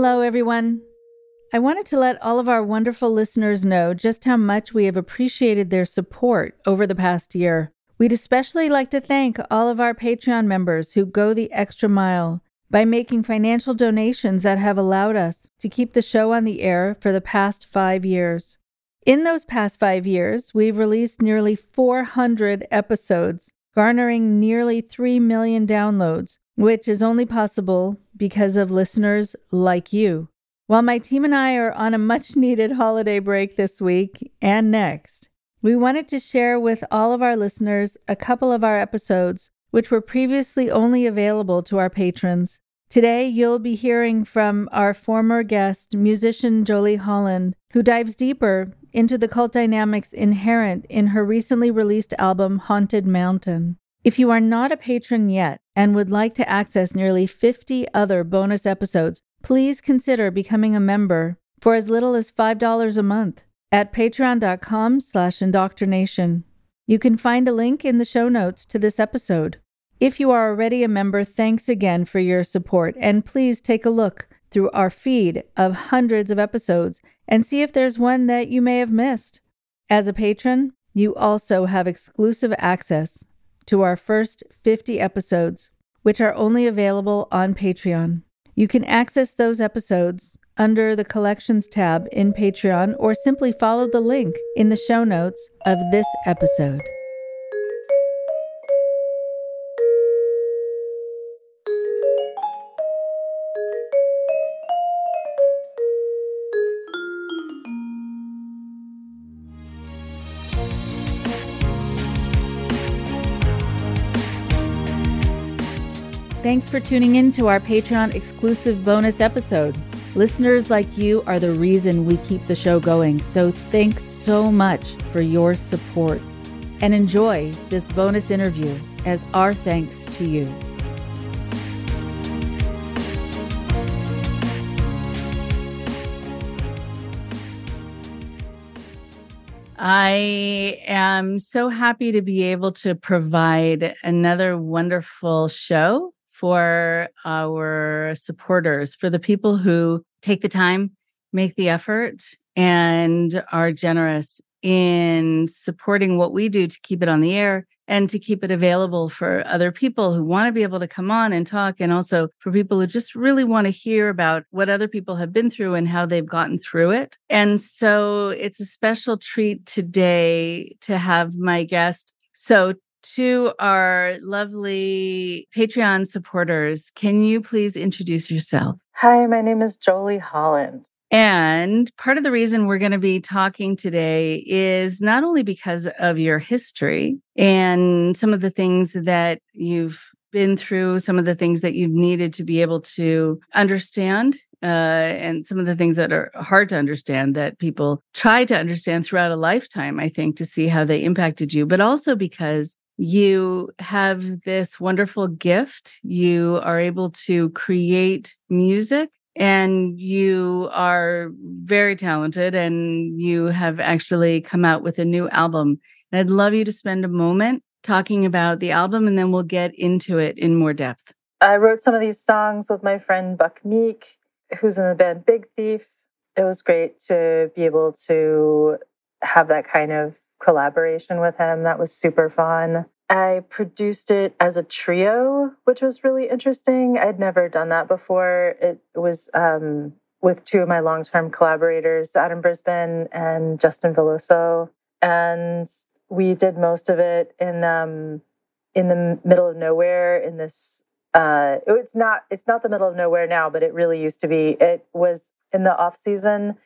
Hello, everyone. I wanted to let all of our wonderful listeners know just how much we have appreciated their support over the past year. We'd especially like to thank all of our Patreon members who go the extra mile by making financial donations that have allowed us to keep the show on the air for the past five years. In those past five years, we've released nearly 400 episodes, garnering nearly 3 million downloads, which is only possible because of listeners like you. While my team and I are on a much needed holiday break this week and next, we wanted to share with all of our listeners a couple of our episodes which were previously only available to our patrons. Today, you'll be hearing from our former guest, musician Jolie Holland, who dives deeper into the cult dynamics inherent in her recently released album, Haunted Mountain. If you are not a patron yet and would like to access nearly 50 other bonus episodes, please consider becoming a member for as little as $5 a month at patreon.com slash indoctrination. You can find a link in the show notes to this episode. If you are already a member, thanks again for your support, and please take a look through our feed of hundreds of episodes and see if there's one that you may have missed. As a patron, you also have exclusive access to our first 50 episodes, which are only available on Patreon. You can access those episodes under the Collections tab in Patreon or simply follow the link in the show notes of this episode. Thanks for tuning in to our Patreon exclusive bonus episode. Listeners like you are the reason we keep the show going, so thanks so much for your support. And enjoy this bonus interview as our thanks to you. I am so happy to be able to provide another wonderful show for our supporters, for the people who take the time, make the effort, and are generous in supporting what we do to keep it on the air and to keep it available for other people who want to be able to come on and talk, and also for people who just really want to hear about what other people have been through and how they've gotten through it. And so it's a special treat today to have my guest. So, to our lovely Patreon supporters, can you please introduce yourself? Hi, my name is Jolie Holland. And part of the reason we're going to be talking today is not only because of your history and some of the things that you've been through, some of the things that you've needed to be able to understand, uh, and some of the things that are hard to understand that people try to understand throughout a lifetime, I think, to see how they impacted you, but also because you have this wonderful gift. You are able to create music and you are very talented and you have actually come out with a new album. And I'd love you to spend a moment talking about the album and then we'll get into it in more depth. I wrote some of these songs with my friend Buck Meek, who's in the band Big Thief. It was great to be able to have that kind of collaboration with him. That was super fun. I produced it as a trio, which was really interesting. I'd never done that before. It was um, with two of my long term collaborators, Adam Brisbin and Justin Veloso. And we did most of it in um, in the middle of nowhere in this uh, it's not it's not the middle of nowhere now, but it really used to be. It was in the off season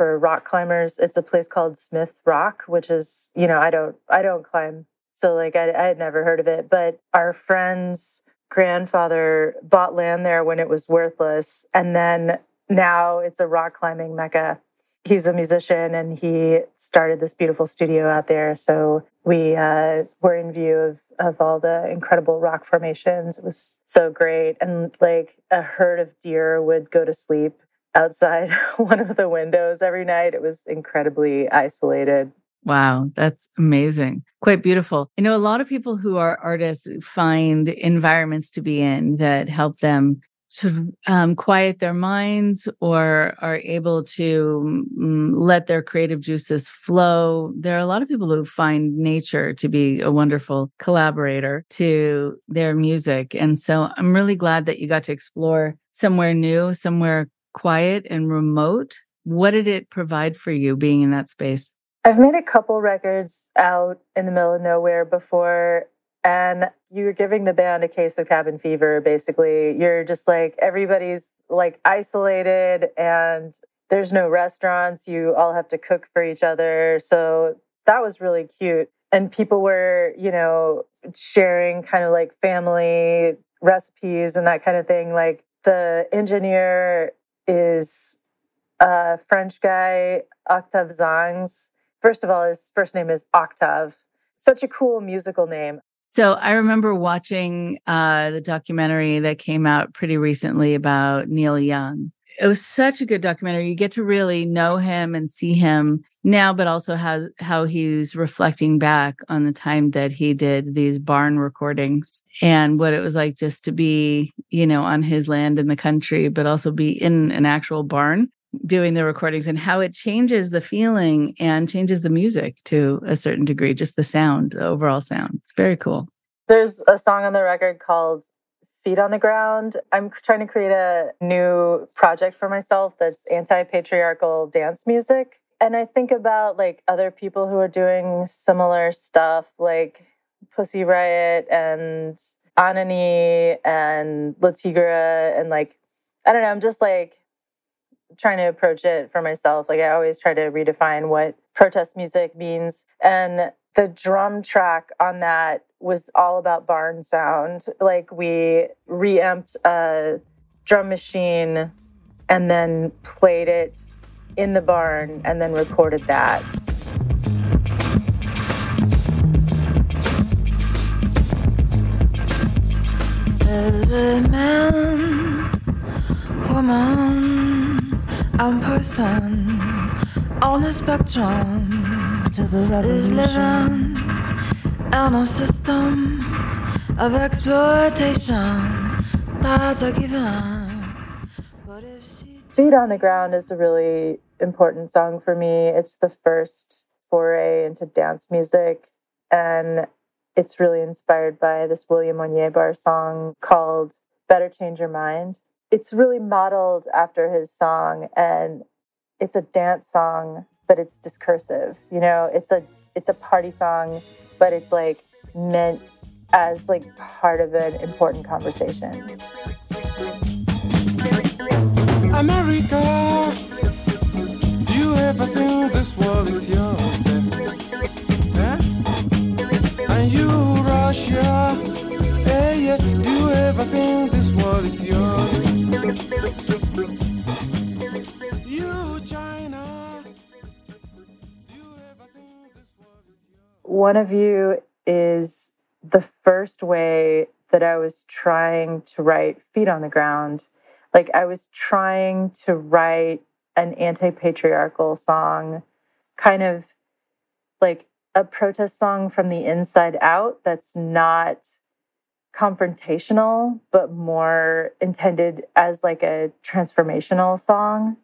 for rock climbers. It's a place called Smith Rock, which is you know I don't I don't climb, so like I, I had never heard of it. But our friend's grandfather bought land there when it was worthless, and then now it's a rock climbing mecca. He's a musician and he started this beautiful studio out there. So we uh, were in view of, of all the incredible rock formations. It was so great. And like a herd of deer would go to sleep outside one of the windows every night. It was incredibly isolated. Wow, that's amazing. Quite beautiful. I know a lot of people who are artists find environments to be in that help them sort of um, quiet their minds or are able to um, let their creative juices flow. There are a lot of people who find nature to be a wonderful collaborator to their music. And so I'm really glad that you got to explore somewhere new, somewhere quiet and remote. What did it provide for you being in that space? I've made a couple records out in the middle of nowhere before, and you're giving the band a case of cabin fever basically you're just like everybody's like isolated and there's no restaurants you all have to cook for each other so that was really cute and people were you know sharing kind of like family recipes and that kind of thing like the engineer is a french guy octave zangs. First of all his first name is octave. Such a cool musical name. So I remember watching uh, the documentary that came out pretty recently about Neil Young. It was such a good documentary. You get to really know him and see him now, but also how how he's reflecting back on the time that he did these barn recordings and what it was like just to be, you know, on his land in the country, but also be in an actual barn doing the recordings and how it changes the feeling and changes the music to a certain degree, just the sound, the overall sound. It's very cool. There's a song on the record called Feet on the Ground. I'm trying to create a new project for myself that's anti patriarchal dance music. And I think about like other people who are doing similar stuff, like Pussy Riot and ANOHNI and Le Tigre. And like, I don't know, I'm just like, trying to approach it for myself. Like I always try to redefine what protest music means. And the drum track on that was all about barn sound. Like we reamped a drum machine and then played it in the barn and then recorded that. Every man, woman, I'm person on the spectrum to the revolution. In a system of exploitation that's a given. Feet on the Ground is a really important song for me. It's the first foray into dance music, and it's really inspired by this William Onyeabor song called Better Change Your Mind it's really modeled after his song and it's a dance song but it's discursive you know it's a it's a party song but it's like meant as like part of an important conversation. America do you ever think this world is yours? Huh? and you russia hey, yeah, do you ever think this world is yours one of you is the first way that I was trying to write Feet on the Ground. Like I was trying to write an anti patriarchal song, kind of like a protest song from the inside out that's not confrontational but more intended as like a transformational song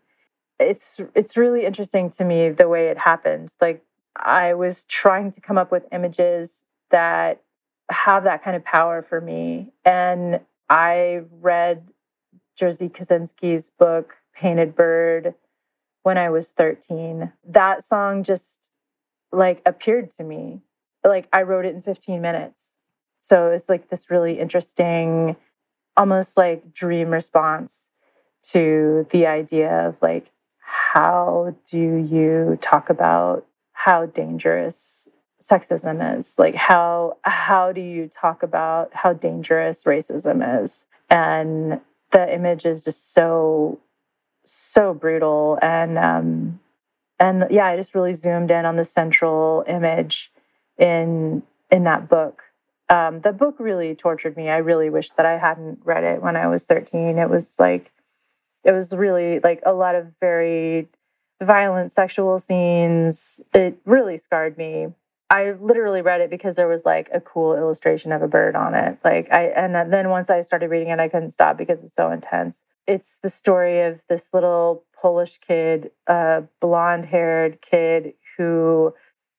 it's it's really interesting to me the way it happened like i was trying to come up with images that have that kind of power for me. And i read jerzy kosinski's book painted bird when i was 13 that song just like appeared to me. Like i wrote it in 15 minutes. So it's like this really interesting, almost like dream response to the idea of like, how do you talk about how dangerous sexism is? Like how how do you talk about how dangerous racism is? And the image is just so so brutal and um and yeah, I just really zoomed in on the central image in in that book um, the book really tortured me. I really wish that I hadn't read it when I was 13. It was like, it was really like a lot of very violent sexual scenes. It really scarred me. I literally read it because there was like a cool illustration of a bird on it. Like I and then once I started reading it, I couldn't stop because it's so intense. It's the story of this little Polish kid, a blonde-haired kid who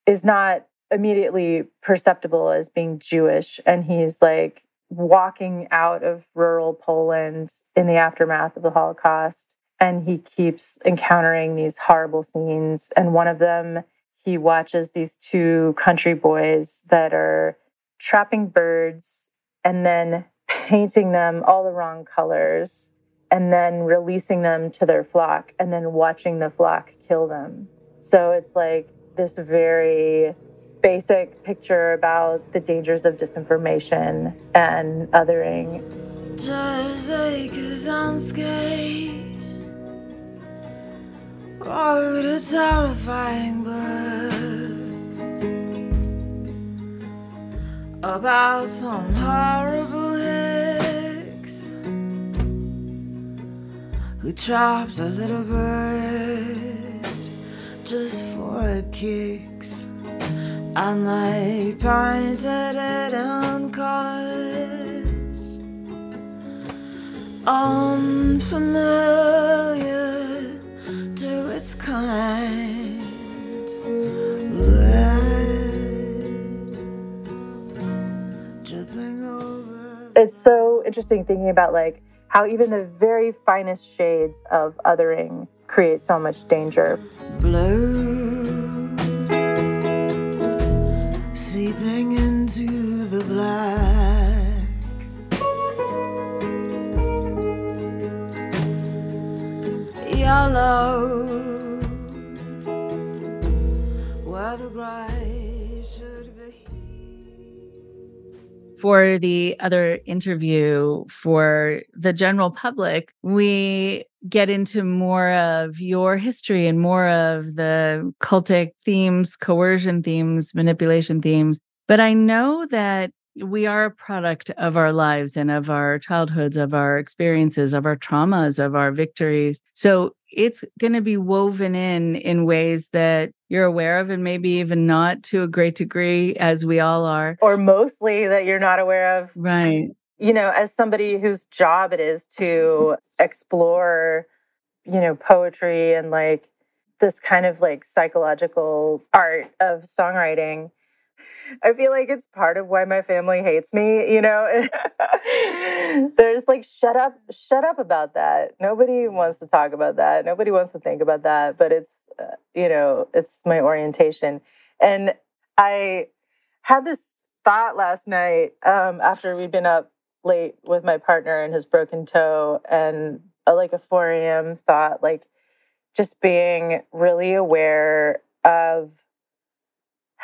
is not immediately perceptible as being Jewish and he's like walking out of rural Poland in the aftermath of the Holocaust and he keeps encountering these horrible scenes and one of them he watches these two country boys that are trapping birds and then painting them all the wrong colors and then releasing them to their flock and then watching the flock kill them. So it's like this very basic picture about the dangers of disinformation and othering. Just like a soundscape wrote a terrifying book about some horrible hicks who trapped a little bird just for kicks. And they painted it in colors. Unfamiliar its kind. It's so interesting thinking about like how even the very finest shades of othering create so much danger. Blue, seeping into the black. Yellow for the other interview for the general public, we get into more of your history and more of the cultic themes, coercion themes, manipulation themes. But I know that we are a product of our lives and of our childhoods, of our experiences, of our traumas, of our victories. So it's going to be woven in in ways that you're aware of and maybe even not to a great degree as we all are. Or mostly that you're not aware of. Right. You know as somebody whose job it is to mm-hmm. explore you know poetry and like this kind of like psychological art of songwriting I feel like it's part of why my family hates me, you know. They're just like, shut up, shut up about that. Nobody wants to talk about that. Nobody wants to think about that. But it's, uh, you know, it's my orientation. And I had this thought last night um, after we'd been up late with my partner and his broken toe, and uh, like a 4 a.m. thought, like just being really aware of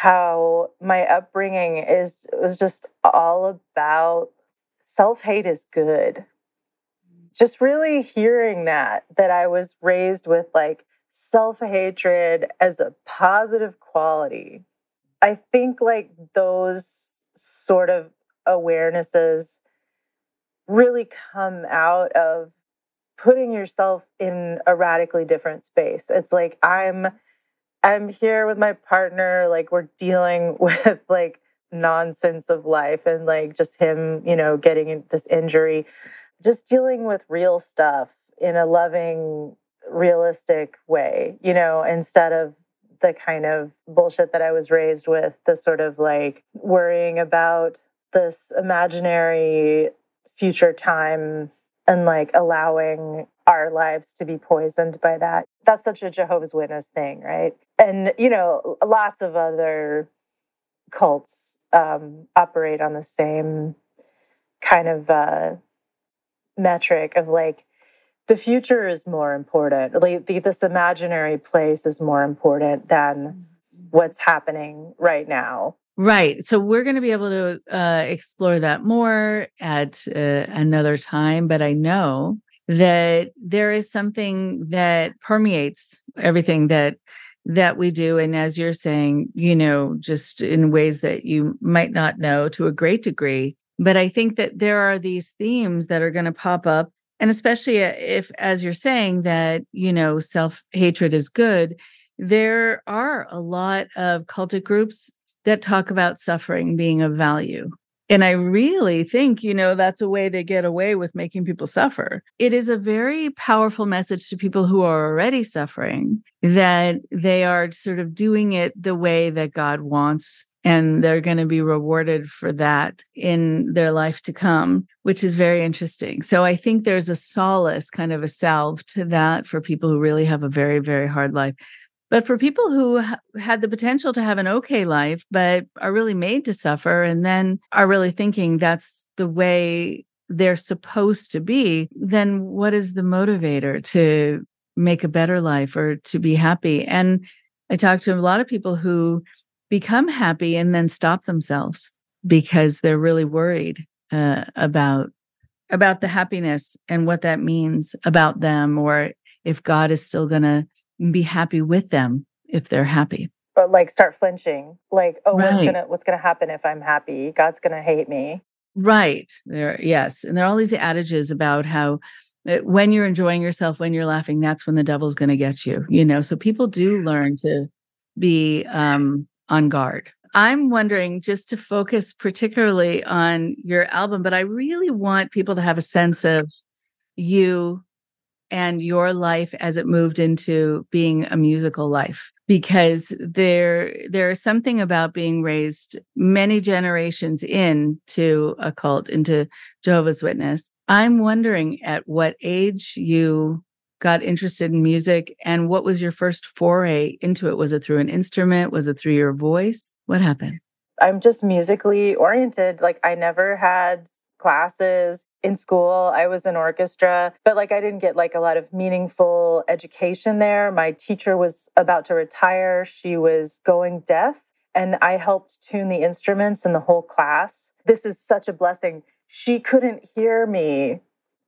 how my upbringing is was just all about self-hate is good. Just really hearing that that i was raised with like self-hatred as a positive quality. I think like those sort of awarenesses really come out of putting yourself in a radically different space. It's like i'm I'm here with my partner, like we're dealing with like nonsense of life and like just him, you know, getting this injury, just dealing with real stuff in a loving, realistic way, you know, instead of the kind of bullshit that I was raised with, the sort of like worrying about this imaginary future time and like allowing our lives to be poisoned by that. That's such a Jehovah's Witness thing, right? And, you know, lots of other cults um, operate on the same kind of uh, metric of like, the future is more important. Like the, this imaginary place is more important than what's happening right now. Right. So we're going to be able to uh, explore that more at uh, another time. But I know that there is something that permeates everything that that we do. And as you're saying you know just in ways that you might not know to a great degree. But i think that there are these themes that are going to pop up. And especially uh, if as you're saying that you know self hatred is good there are a lot of cultic groups that talk about suffering being of value. And I really think, you know, that's a way they get away with making people suffer. It is a very powerful message to people who are already suffering that they are sort of doing it the way that God wants and they're going to be rewarded for that in their life to come, which is very interesting. So I think there's a solace, kind of a salve to that for people who really have a very, very hard life. But for people who ha- had the potential to have an okay life, but are really made to suffer and then are really thinking that's the way they're supposed to be, then what is the motivator to make a better life or to be happy? And I talk to a lot of people who become happy and then stop themselves because they're really worried uh, about about the happiness and what that means about them or if god is still going to be happy with them if they're happy. But like start flinching. Like oh right. what's gonna what's gonna happen if i'm happy? God's gonna hate me. Right. There yes. And there are all these adages about how uh, when you're enjoying yourself when you're laughing that's when the devil's going to get you you know? So people do learn to be um on guard. I'm wondering just to focus particularly on your album, but I really want people to have a sense of you and your life as it moved into being a musical life. Because there there is something about being raised many generations into a cult into Jehovah's Witness. I'm wondering at what age you got interested in music and what was your first foray into it? Was it through an instrument? Was it through your voice? What happened? I'm just musically oriented. Like i never had classes. In school i was in orchestra but like i didn't get like a lot of meaningful education there. My teacher was about to retire. She was going deaf and i helped tune the instruments in the whole class. This is such a blessing. She couldn't hear me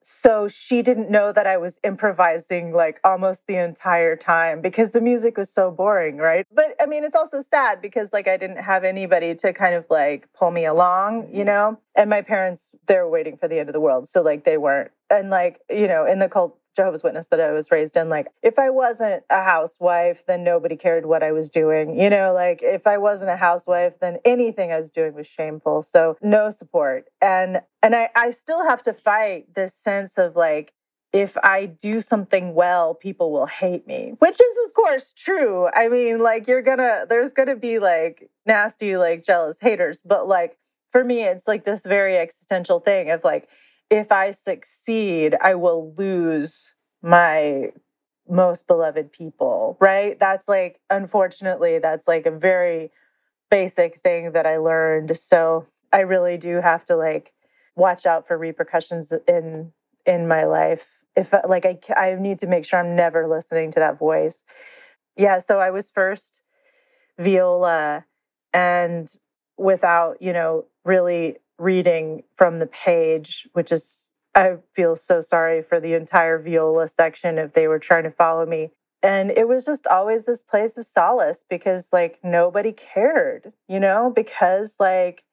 so she didn't know that I was improvising like almost the entire time because the music was so boring, right? But I mean, it's also sad because like I didn't have anybody to kind of like pull me along, you know? And my parents, they're waiting for the end of the world. So like they weren't. And like, you know, in the cult Jehovah's Witness that I was raised in. Like, if I wasn't a housewife, then nobody cared what I was doing. You know, like if I wasn't a housewife, then anything I was doing was shameful. So no support. And and I, I still have to fight this sense of like, if I do something well, people will hate me, which is, of course, true. I mean, like, you're gonna, there's gonna be like nasty, like jealous haters. But like, for me, it's like this very existential thing of like, if I succeed, I will lose my most beloved people, right? That's like, unfortunately, that's like a very basic thing that I learned. So I really do have to like watch out for repercussions in in my life. If like I I need to make sure I'm never listening to that voice. Yeah, so I was first viola and without, you know, really reading from the page, which is, I feel so sorry for the entire viola section if they were trying to follow me. And it was just always this place of solace because, like, nobody cared, you know, because, like,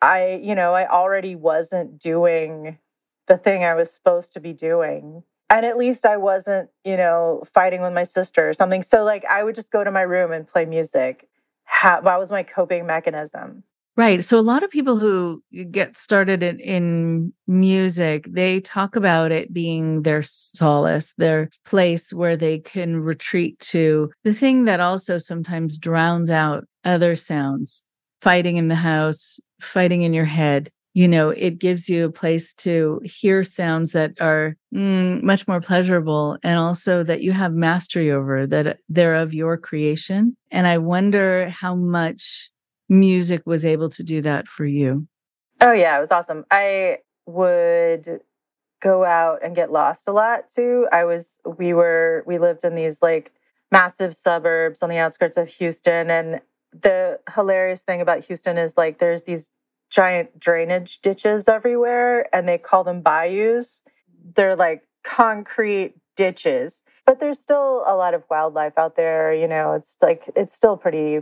I, you know, I already wasn't doing the thing I was supposed to be doing. And at least I wasn't, you know, fighting with my sister or something. So, like, I would just go to my room and play music. that was my coping mechanism. Right. So a lot of people who get started in, in, music, they talk about it being their solace, their place where they can retreat to. The thing that also sometimes drowns out other sounds, fighting in the house, fighting in your head. You know, it gives you a place to hear sounds that are mm, much more pleasurable and also that you have mastery over, that they're of your creation. And I wonder how much music was able to do that for you? Oh, yeah, it was awesome. I would go out and get lost a lot too. I was, we were, we lived in these like massive suburbs on the outskirts of Houston. And the hilarious thing about Houston is like there's these giant drainage ditches everywhere and they call them bayous. They're like concrete ditches, but there's still a lot of wildlife out there. You know, it's like, it's still pretty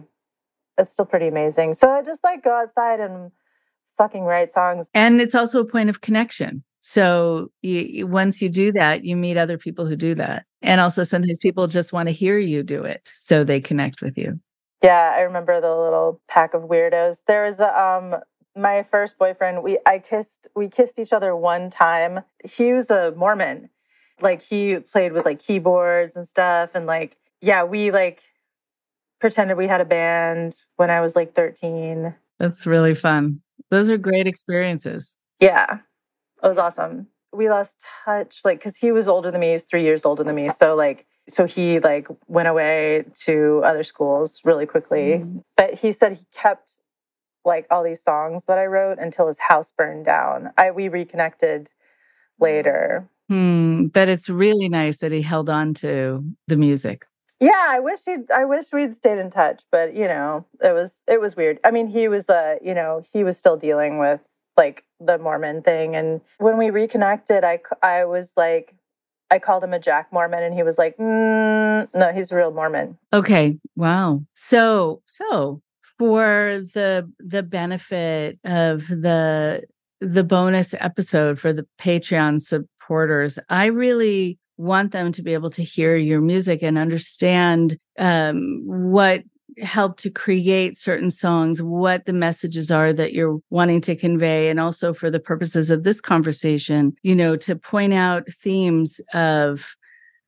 it's still pretty amazing. So I just like go outside and fucking write songs. And it's also a point of connection. So you, once you do that, you meet other people who do that. And also sometimes people just want to hear you do it so they connect with you. Yeah, I remember the little pack of weirdos. There was a, um my first boyfriend. We I kissed we kissed each other one time. He was a Mormon. Like he played with like keyboards and stuff, and like yeah, we like pretended we had a band when I was like thirteen. That's really fun. Those are great experiences. Yeah, it was awesome. We lost touch, like, because he was older than me. He's three years older than me. So, like, so he like went away to other schools really quickly. Mm-hmm. But he said he kept like all these songs that I wrote until his house burned down. I we reconnected later. Hmm, but it's really nice that he held on to the music. Yeah, I wish he'd I wish we'd stayed in touch, but you know, it was it was weird. I mean, he was uh, you know, he was still dealing with like the Mormon thing and when we reconnected, I I was like I called him a Jack Mormon and he was like, mm, no, he's a real Mormon. Okay. Wow. So, so for the the benefit of the the bonus episode for the Patreon supporters, I really want them to be able to hear your music and understand um, what helped to create certain songs, what the messages are that you're wanting to convey, and also for the purposes of this conversation, you know, to point out themes of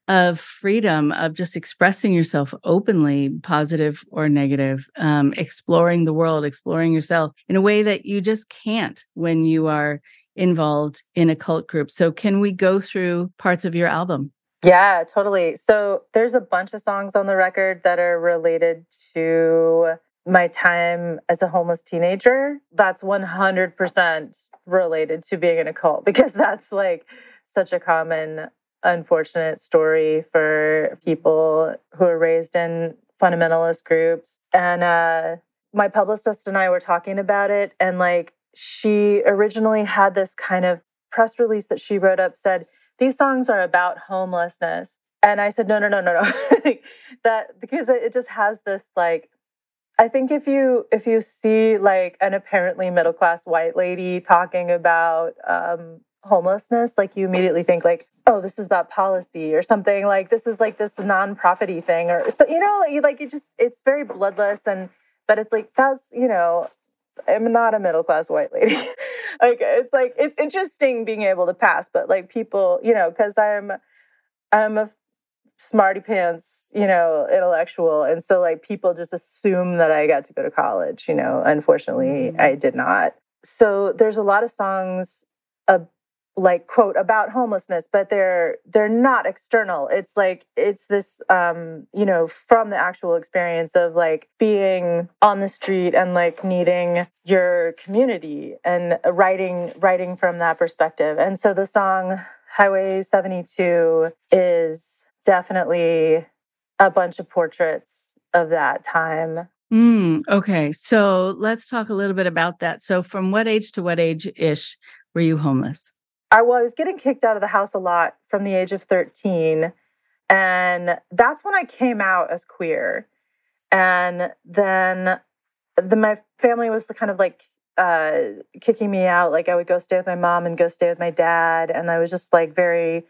of freedom of just expressing yourself openly positive or negative um, exploring the world exploring yourself in a way that you just can't when you are involved in a cult group so can we go through parts of your album yeah, totally. So there's a bunch of songs on the record that are related to my time as a homeless teenager. That's 100% related to being in a cult because that's like such a common, unfortunate story for people who are raised in fundamentalist groups. And uh, my publicist and I were talking about it, and like she originally had this kind of press release that she wrote up said, these songs are about homelessness. And I said, no, no, no, no, no. that because it just has this like I think if you if you see like an apparently middle class white lady talking about um, homelessness, like you immediately think like, oh, this is about policy or something. Like this is like this non-profity thing, or so you know, you like it just it's very bloodless and but it's like that's you know I'm not a middle class white lady. like it's like it's interesting being able to pass, but like people, you know, because I'm I'm a smarty pants, you know, intellectual, and so like people just assume that I got to go to college. You know, unfortunately, mm-hmm. I did not. So there's a lot of songs like quote about homelessness but they're they're not external it's like it's this um you know from the actual experience of like being on the street and like needing your community and writing writing from that perspective and so the song highway 72 is definitely a bunch of portraits of that time Mm, okay. So let's talk a little bit about that. So, from what age to what age ish were you homeless? I was getting kicked out of the house a lot from the age of 13. And that's when I came out as queer. And then the, my family was kind of like uh, kicking me out. Like I would go stay with my mom and go stay with my dad. And I was just like very,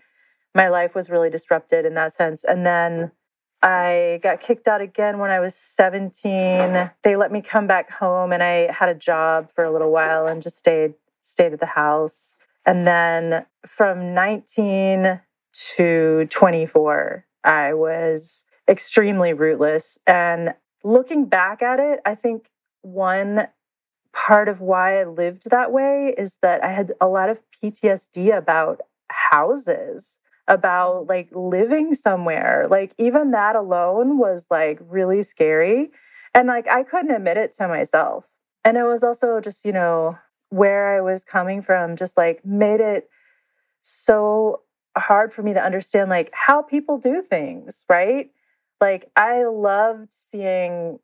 my life was really disrupted in that sense. And then I got kicked out again when I was 17. They let me come back home and I had a job for a little while and just stayed stayed at the house. And then from 19 to 24, I was extremely rootless. And looking back at it, I think one part of why I lived that way is that I had a lot of PTSD about houses, about like living somewhere. Like, even that alone was like really scary. And like, I couldn't admit it to myself. And it was also just, you know, where I was coming from just like made it so hard for me to understand like how people do things, right? Like I loved seeing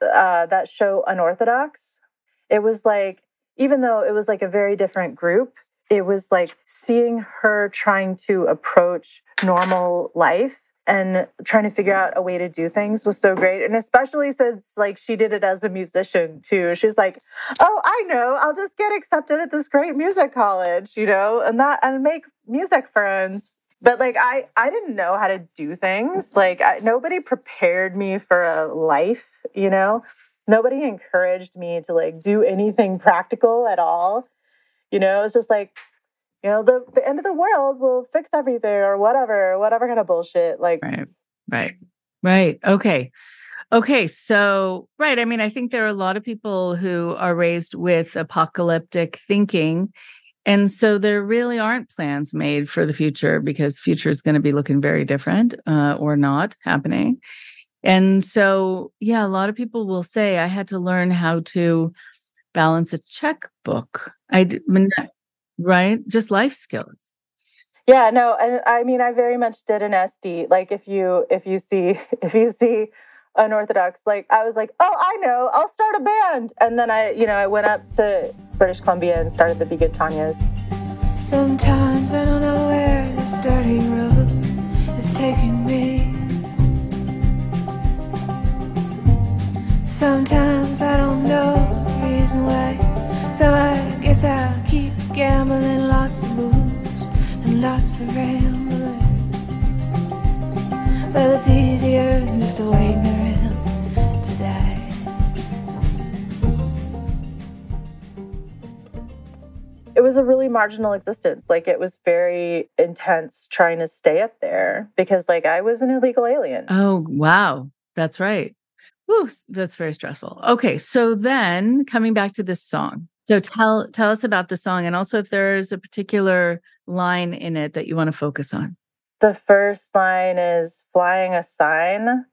uh, that show Unorthodox. It was like even though it was like a very different group, it was like seeing her trying to approach normal life and trying to figure out a way to do things was so great and especially since like she did it as a musician too she's like oh i know i'll just get accepted at this great music college you know and that and make music friends but like I I didn't know how to do things. Like I, nobody prepared me for a life, you know. Nobody encouraged me to like do anything practical at all. You know, it was just like, you know, the, the end of the world will fix everything or whatever, whatever kind of bullshit. Like Right. Right. Right. Okay. Okay, so right, I mean, I think there are a lot of people who are raised with apocalyptic thinking and so there really aren't plans made for the future because future is going to be looking very different uh, or not happening. And so, yeah, a lot of people will say, I had to learn how to balance a checkbook. I, right? Just life skills. Yeah, no, and I mean, I very much did an Esty. Like, if you if you see if you see unorthodox, like I was like, oh, I know, I'll start a band, and then I, you know, I went up to British Columbia and started the Be Good Tanyas. Sometimes I don't know where this dirty road is taking me. Sometimes I don't know the reason why. So I guess I'll keep gambling lots of moves and lots of rambling. Well, it's easier than just waiting around to die. It was a really marginal existence. Like it was very intense trying to stay up there because like I was an illegal alien. Oh, wow. That's right. Whew, that's very stressful. Okay, so then coming back to this song. So tell tell us about the song and also if there's a particular line in it that you want to focus on. The first line is flying a sign.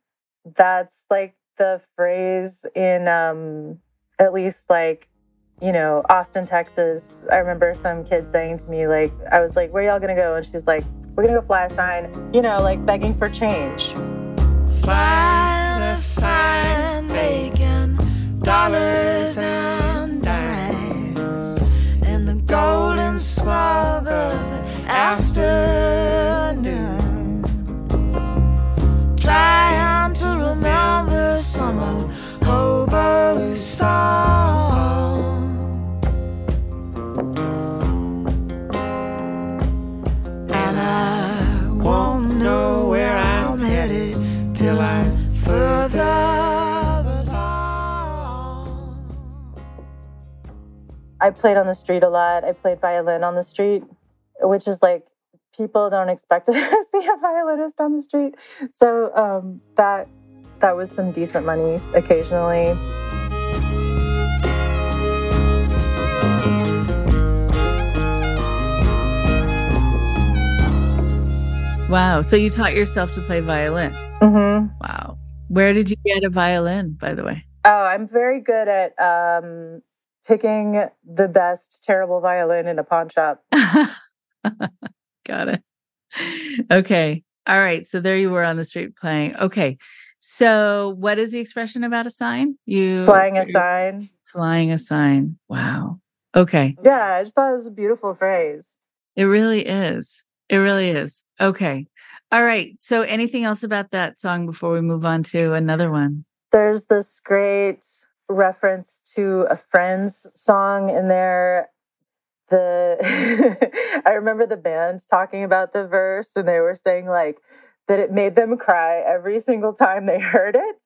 That's like the phrase in um at least like you know, Austin, Texas. I remember some kid saying to me, like, I was like, where y'all gonna go? And she's like, we're gonna go fly a sign, you know, like begging for change. Flying a sign, making dollars and dimes in the golden smog of the afternoon. Trying to remember some of Hobo's song. Played on the street a lot. I played violin on the street, which is like people don't expect to see a violinist on the street. So um, that that was some decent money occasionally. Wow. So you taught yourself to play violin. hmm Wow. Where did you get a violin, by the way? Oh, I'm very good at um, picking the best terrible violin in a pawn shop. Got it. Okay. All right. So there you were on the street playing. Okay. So what is the expression about a sign? You Flying a sign. Flying a sign. Wow. Okay. Yeah, I just thought it was a beautiful phrase. It really is. It really is. Okay. All right. So anything else about that song before we move on to another one? There's this great reference to a Friends song in there. The I remember the band talking about the verse, and they were saying like that it made them cry every single time they heard it,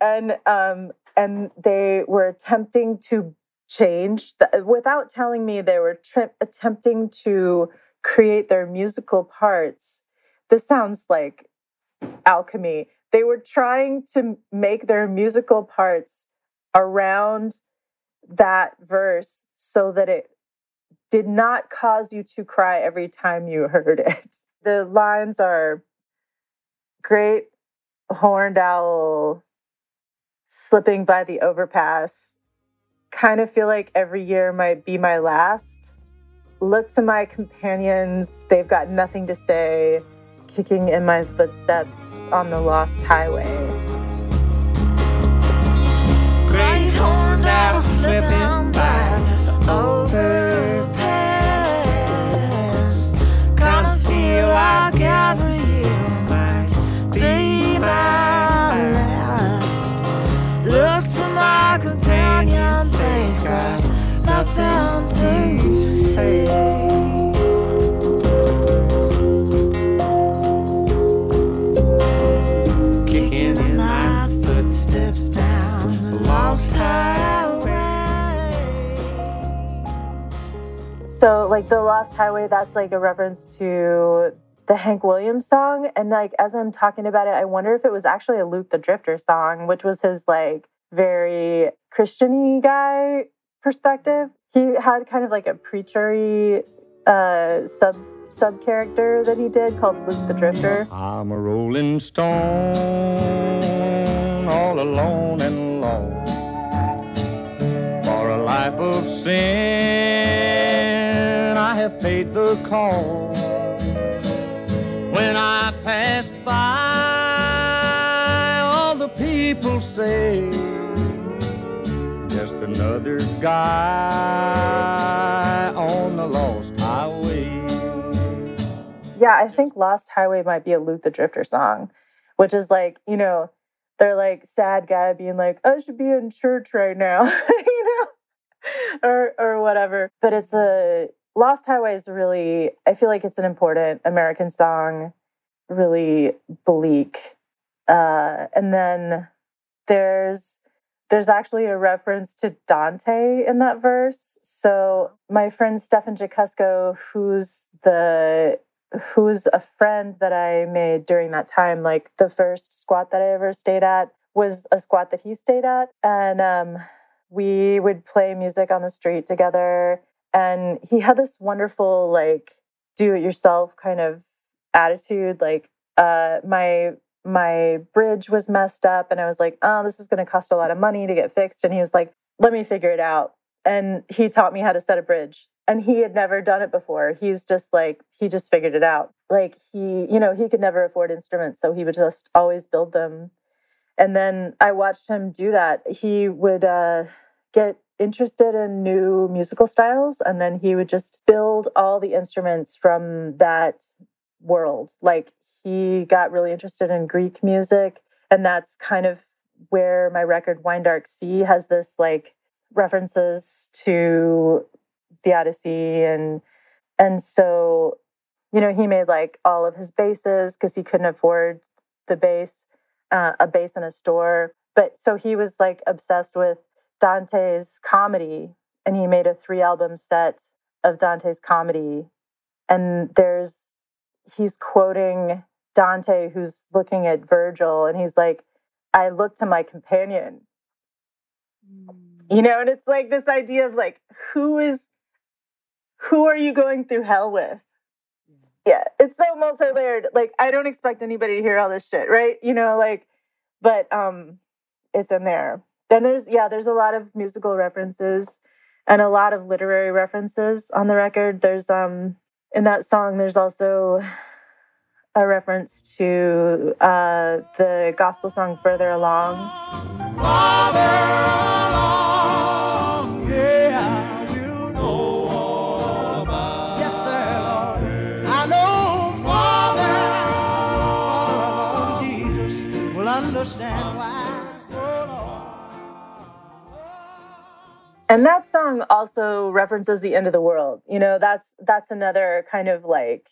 and um, and they were attempting to change the, without telling me they were tri- attempting to create their musical parts. This sounds like alchemy. They were trying to make their musical parts around that verse so that it did not cause you to cry every time you heard it. The lines are great horned owl slipping by the overpass. Kind of feel like every year might be my last. Look to my companions, they've got nothing to say, kicking in my footsteps on the lost highway. Owl slipping by the overpass. Kinda feel like every year might be my last. Look to my companions, they've got nothing to say. So, like the Lost Highway, that's like a reference to the Hank Williams song. And like as I'm talking about it, I wonder if it was actually a Luke the Drifter song, which was his like very Christiany guy perspective. He had kind of like a preachery uh, sub sub character that he did called Luke the Drifter. I'm a rolling stone, all alone and lost. For a life of sin, cost. When I pass by, all the people say, just another guy on the lost highway. Yeah, I think Lost Highway might be a Luke the Drifter song, which is like, you know, they're like sad guy being like, I should be in church right now, you know, or or whatever. But it's a Lost Highway is really, I feel like it's an important American song, really bleak. Uh, and then there's there's actually a reference to Dante in that verse. So my friend Stefan Jacusko, who's the who's a friend that I made during that time, like the first squat that I ever stayed at was a squat that he stayed at. And um, we would play music on the street together and he had this wonderful like do it yourself kind of attitude like uh my my bridge was messed up and i was like oh this is going to cost a lot of money to get fixed and he was like let me figure it out and he taught me how to set a bridge and he had never done it before he's just like he just figured it out like he you know he could never afford instruments so he would just always build them and then i watched him do that he would uh get interested in new musical styles and then he would just build all the instruments from that world. Like he got really interested in greek music and that's kind of where my record wine dark sea has this like references to the odyssey and and so you know he made like all of his basses because he couldn't afford the bass uh, a bass in a store. But so he was like obsessed with Dante's comedy, and he made a three album set of Dante's comedy. And there's, he's quoting Dante, who's looking at Virgil, and he's like, I look to my companion. You know, and it's like this idea of like, who is, who are you going through hell with? Yeah, it's so multi layered. Like, I don't expect anybody to hear all this shit, right? You know, like, but um, it's in there then there's yeah there's a lot of musical references and a lot of literary references on the record there's um in that song there's also a reference to uh, the gospel song further along Farther along, yeah, you know. Yes, sir, Lord. I know farther, farther along, Jesus will understand and that song also references the end of the world you know that's that's another kind of like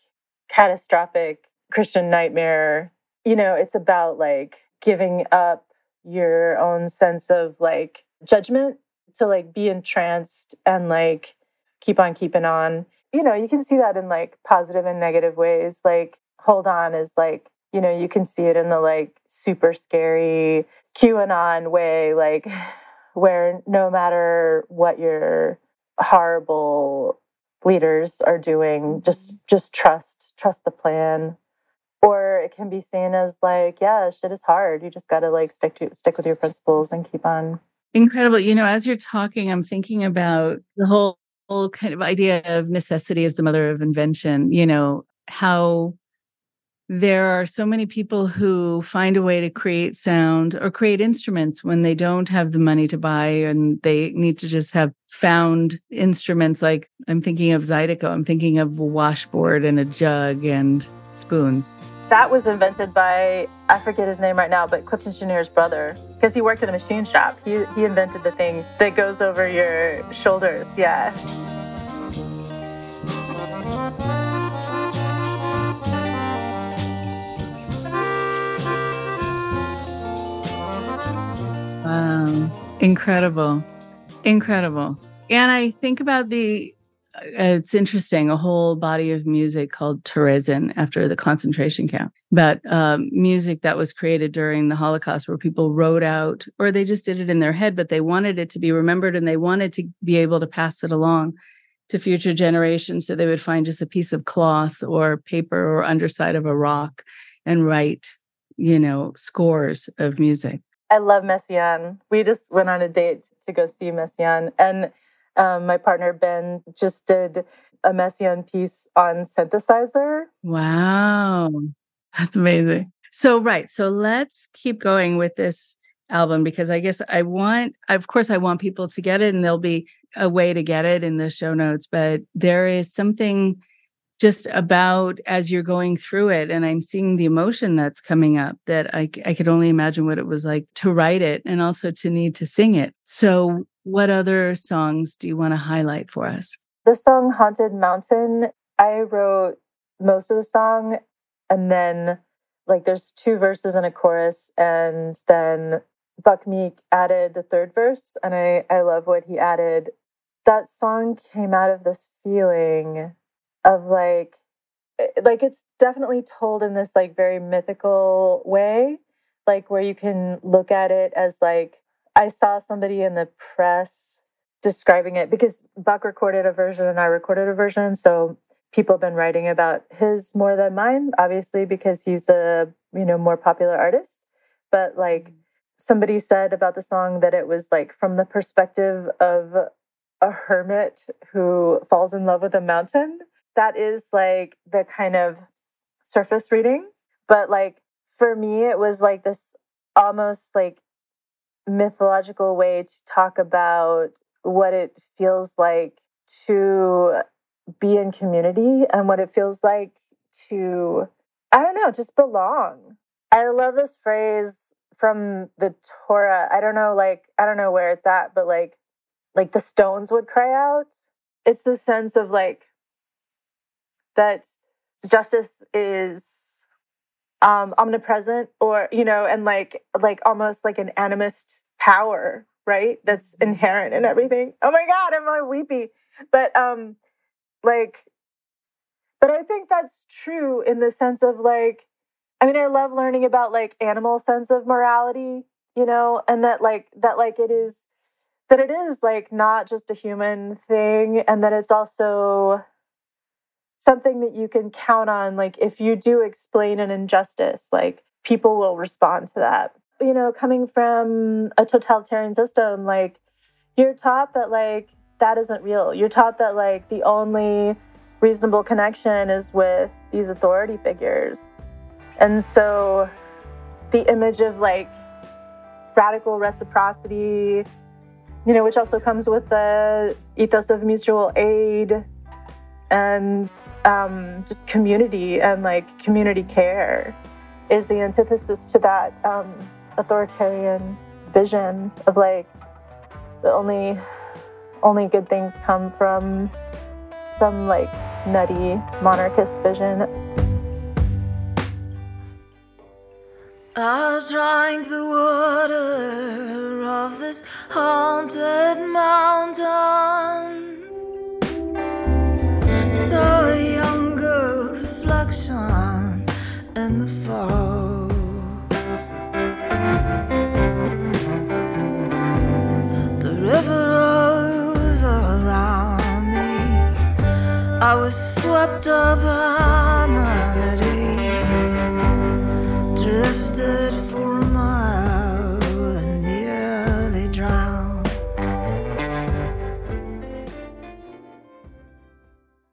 catastrophic christian nightmare. You know it's about like giving up your own sense of like judgment to like be entranced and like keep on keeping on. You know you can see that in like positive and negative ways. Like hold on is like you know you can see it in the like super scary qanon way like where no matter what your horrible leaders are doing, mm-hmm. just just trust, trust the plan. Or it can be seen as like, yeah, shit is hard. You just gotta like stick to stick with your principles and keep on. Incredible. You know, as you're talking, I'm thinking about the whole, whole kind of idea of necessity as the mother of invention, you know, how there are so many people who find a way to create sound or create instruments when they don't have the money to buy and they need to just have found instruments like I'm thinking of Zydeco, I'm thinking of a washboard and a jug and spoons. That was invented by I forget his name right now, but Clifton Chenier's brother, because he worked at a machine shop. He he invented the thing that goes over your shoulders. Yeah. Incredible. Incredible. And I think about the it's interesting. A whole body of music called Terezin after the concentration camp, but um, music that was created during the Holocaust, where people wrote out, or they just did it in their head, but they wanted it to be remembered and they wanted to be able to pass it along to future generations. So they would find just a piece of cloth or paper or underside of a rock and write, you know, scores of music. I love Messiaen. We just went on a date to go see Messiaen. And um, my partner Ben just did a Messiaen piece on synthesizer. Wow. That's amazing. So, right. So let's keep going with this album because I guess I want, of course, I want people to get it and there'll be a way to get it in the show notes, but there is something just about as you're going through it and i'm seeing the emotion that's coming up that I, I could only imagine what it was like to write it and also to need to sing it. So what other songs do you want to highlight for us? The song haunted mountain i wrote most of the song and then like there's two verses and a chorus and then buck meek added a third verse and i i love what he added. That song came out of this feeling of like eh, like it's definitely told in this like very mythical way like where you can look at it as like i saw somebody in the press describing it because buck recorded a version and i recorded a version so people have been writing about his more than mine obviously because he's a you know more popular artist but like mm-hmm. somebody said about the song that it was like from the perspective of a hermit who falls in love with a mountain that is like the kind of surface reading. But like for me, it was like this almost like mythological way to talk about what it feels like to be in community and what it feels like to, I don't know, just belong. I love this phrase from the Torah. I don't know, like, I don't know where it's at, but like, like the stones would cry out. It's the sense of like that justice is um, omnipresent or you know and like like almost like an animist power right? That's mm-hmm. inherent in everything. Oh my god i'm all weepy. But um like but i think that's true in the sense of like i mean i love learning about like animal sense of morality you know and that like that like it is that it is like not just a human thing and that it's also something that you can count on. Like, if you do explain an injustice, like, people will respond to that. You know, coming from a totalitarian system, like, you're taught that, like, that isn't real. You're taught that, like, the only reasonable connection is with these authority figures. And so the image of, like, radical reciprocity, you know, which also comes with the ethos of mutual aid and um, just community and like community care is the antithesis to that um, authoritarian vision of like the only only good things come from some like nutty monarchist vision. I'll drink the water of this haunted mountain the falls. The river rose around me. I was swept up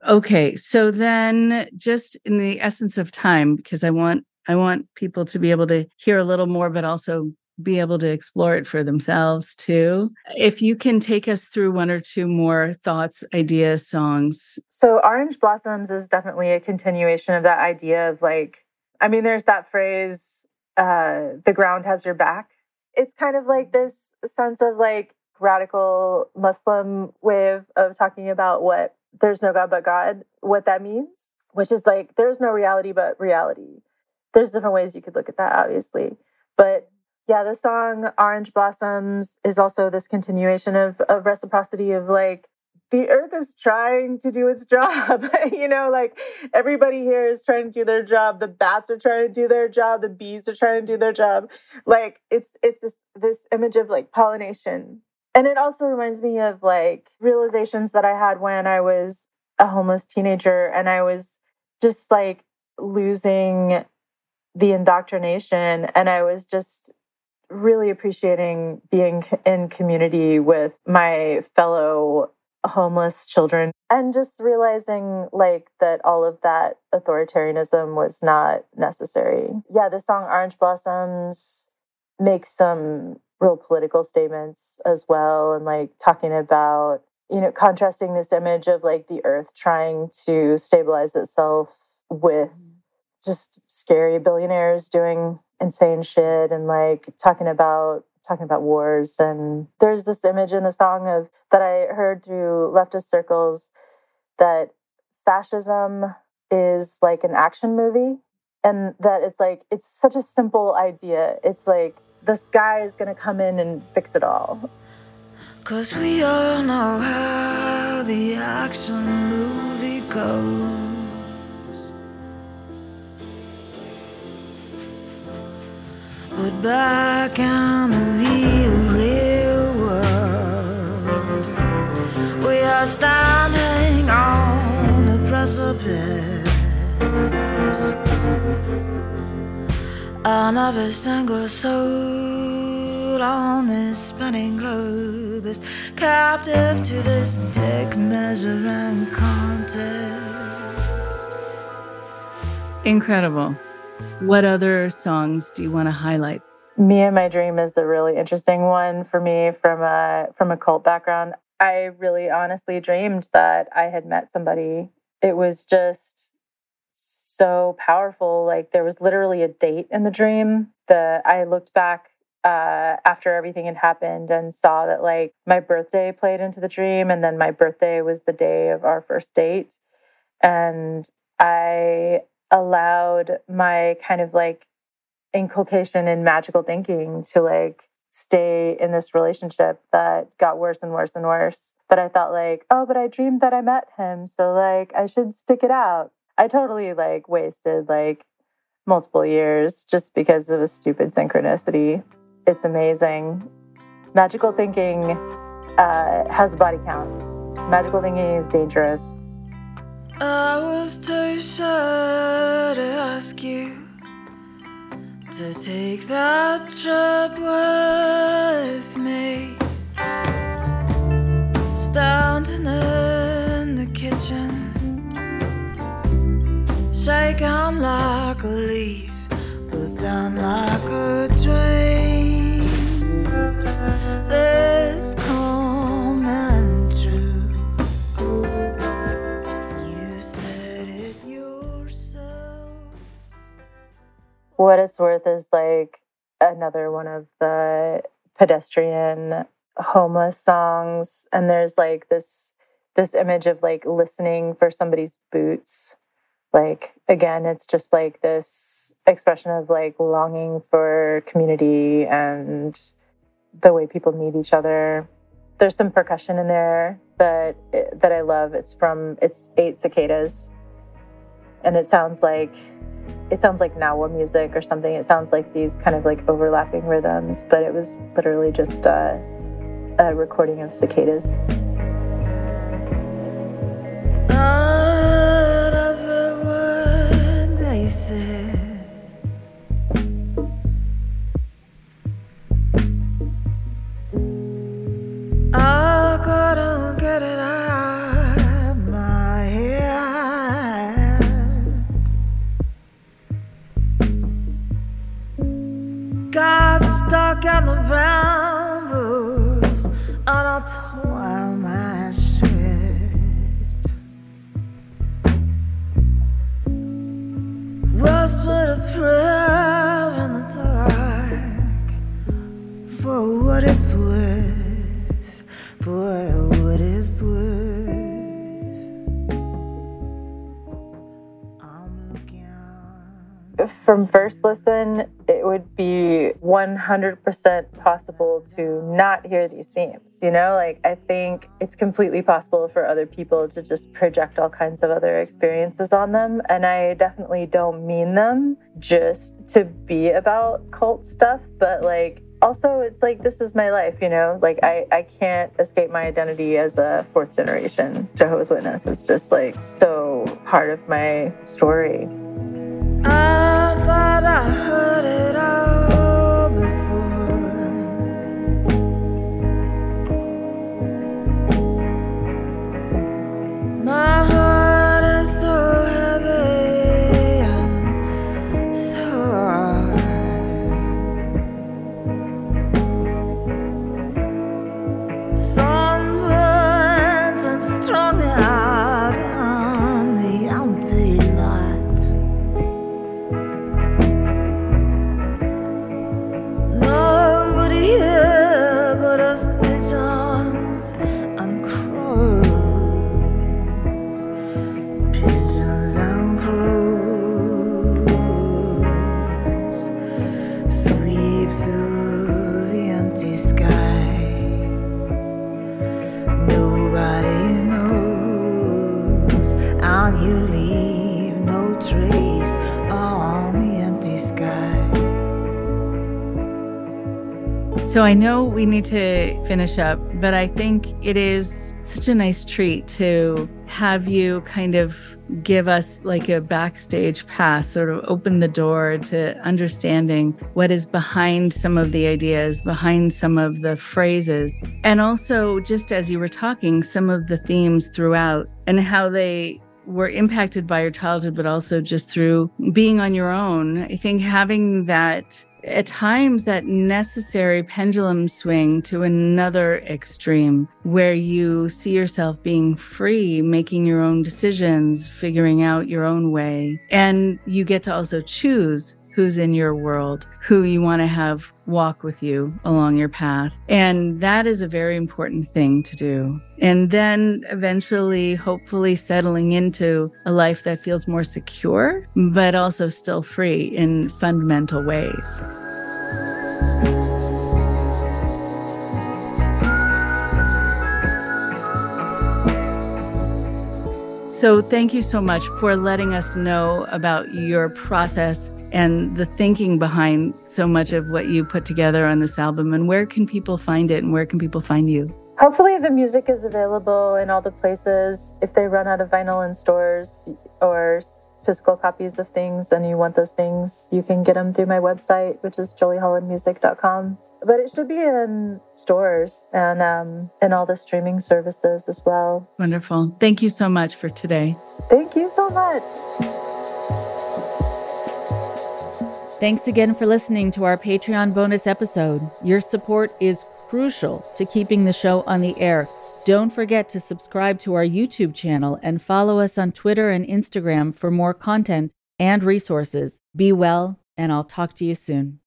Okay, so then just in the essence of time because I want I want people to be able to hear a little more but also be able to explore it for themselves too. If you can take us through one or two more thoughts, ideas, songs. So Orange Blossoms is definitely a continuation of that idea of like I mean there's that phrase uh the ground has your back. It's kind of like this sense of like radical Muslim way of, of talking about what there's no God but God, what that means, which is like there's no reality but reality. There's different ways you could look at that, obviously. But yeah, the song Orange Blossoms is also this continuation of, of reciprocity of like the earth is trying to do its job. you know, like everybody here is trying to do their job. The bats are trying to do their job. The bees are trying to do their job. Like it's it's this this image of like pollination. And it also reminds me of like realizations that I had when I was a homeless teenager and I was just like losing the indoctrination and I was just really appreciating being in community with my fellow homeless children and just realizing like that all of that authoritarianism was not necessary. Yeah, the song Orange Blossoms makes some real political statements as well and like talking about you know contrasting this image of like the earth trying to stabilize itself with mm-hmm. just scary billionaires doing insane shit and like talking about talking about wars and there's this image in the song of that I heard through leftist circles that fascism is like an action movie and that it's like it's such a simple idea. It's like this guy is going to come in and fix it all. Cause we all know how the action movie goes. But back in the real, real world, we are standing on the precipice. Another single soul on this spinning globe is captive to this dick measuring contest. Incredible. What other songs do you want to highlight? Me and My Dream is a really interesting one for me from a from a cult background. I really honestly dreamed that I had met somebody. It was just so powerful. Like there was literally a date in the dream. that I looked back uh, after everything had happened and saw that like my birthday played into the dream, and then my birthday was the day of our first date, and I allowed my kind of like inculcation in magical thinking to like stay in this relationship that got worse and worse and worse. But I thought like, oh, but I dreamed that I met him, so like I should stick it out. I totally like wasted like multiple years just because of a stupid synchronicity. It's amazing. Magical thinking uh, has a body count. Magical thinking is dangerous. I was too shy to ask you to take that trip with me. Standing in the kitchen, shaking like a leaf, but then like a dream. It's coming true. You said it yourself. What it's worth is like another one of the pedestrian homeless songs and there's like this this image of like listening for somebody's boots like again it's just like this expression of like longing for community and the way people need each other there's some percussion in there that that i love it's from it's eight cicadas and it sounds like it sounds like Gnawa music or something. It sounds like these kind of like overlapping rhythms, but it was literally just a, a recording of cicadas. From first listen, it would be 100% possible to not hear these themes. You know, like I think it's completely possible for other people to just project all kinds of other experiences on them. And I definitely don't mean them just to be about cult stuff, but like also it's like this is my life you know like i i can't escape my identity as a fourth generation jehovah's witness it's just like so part of my story Thought I heard I know we need to finish up, but I think it is such a nice treat to have you kind of give us like a backstage pass, sort of open the door to understanding what is behind some of the ideas, behind some of the phrases, and also just as you were talking, some of the themes throughout and how they were impacted by your childhood, but also just through being on your own. I think having that at times that necessary pendulum swing to another extreme where you see yourself being free, making your own decisions, figuring out your own way. And you get to also choose who's in your world, who you want to have walk with you along your path. And that is a very important thing to do. And then eventually, hopefully, settling into a life that feels more secure, but also still free in fundamental ways. So, thank you so much for letting us know about your process and the thinking behind so much of what you put together on this album. And where can people find it and where can people find you? Hopefully, the music is available in all the places. If they run out of vinyl in stores or physical copies of things and you want those things, you can get them through my website, which is joliehollandmusic.com. But it should be in stores and um, in all the streaming services as well. Wonderful. Thank you so much for today. Thank you so much. Thanks again for listening to our Patreon bonus episode. Your support is crucial to keeping the show on the air. Don't forget to subscribe to our YouTube channel and follow us on Twitter and Instagram for more content and resources. Be well, and I'll talk to you soon.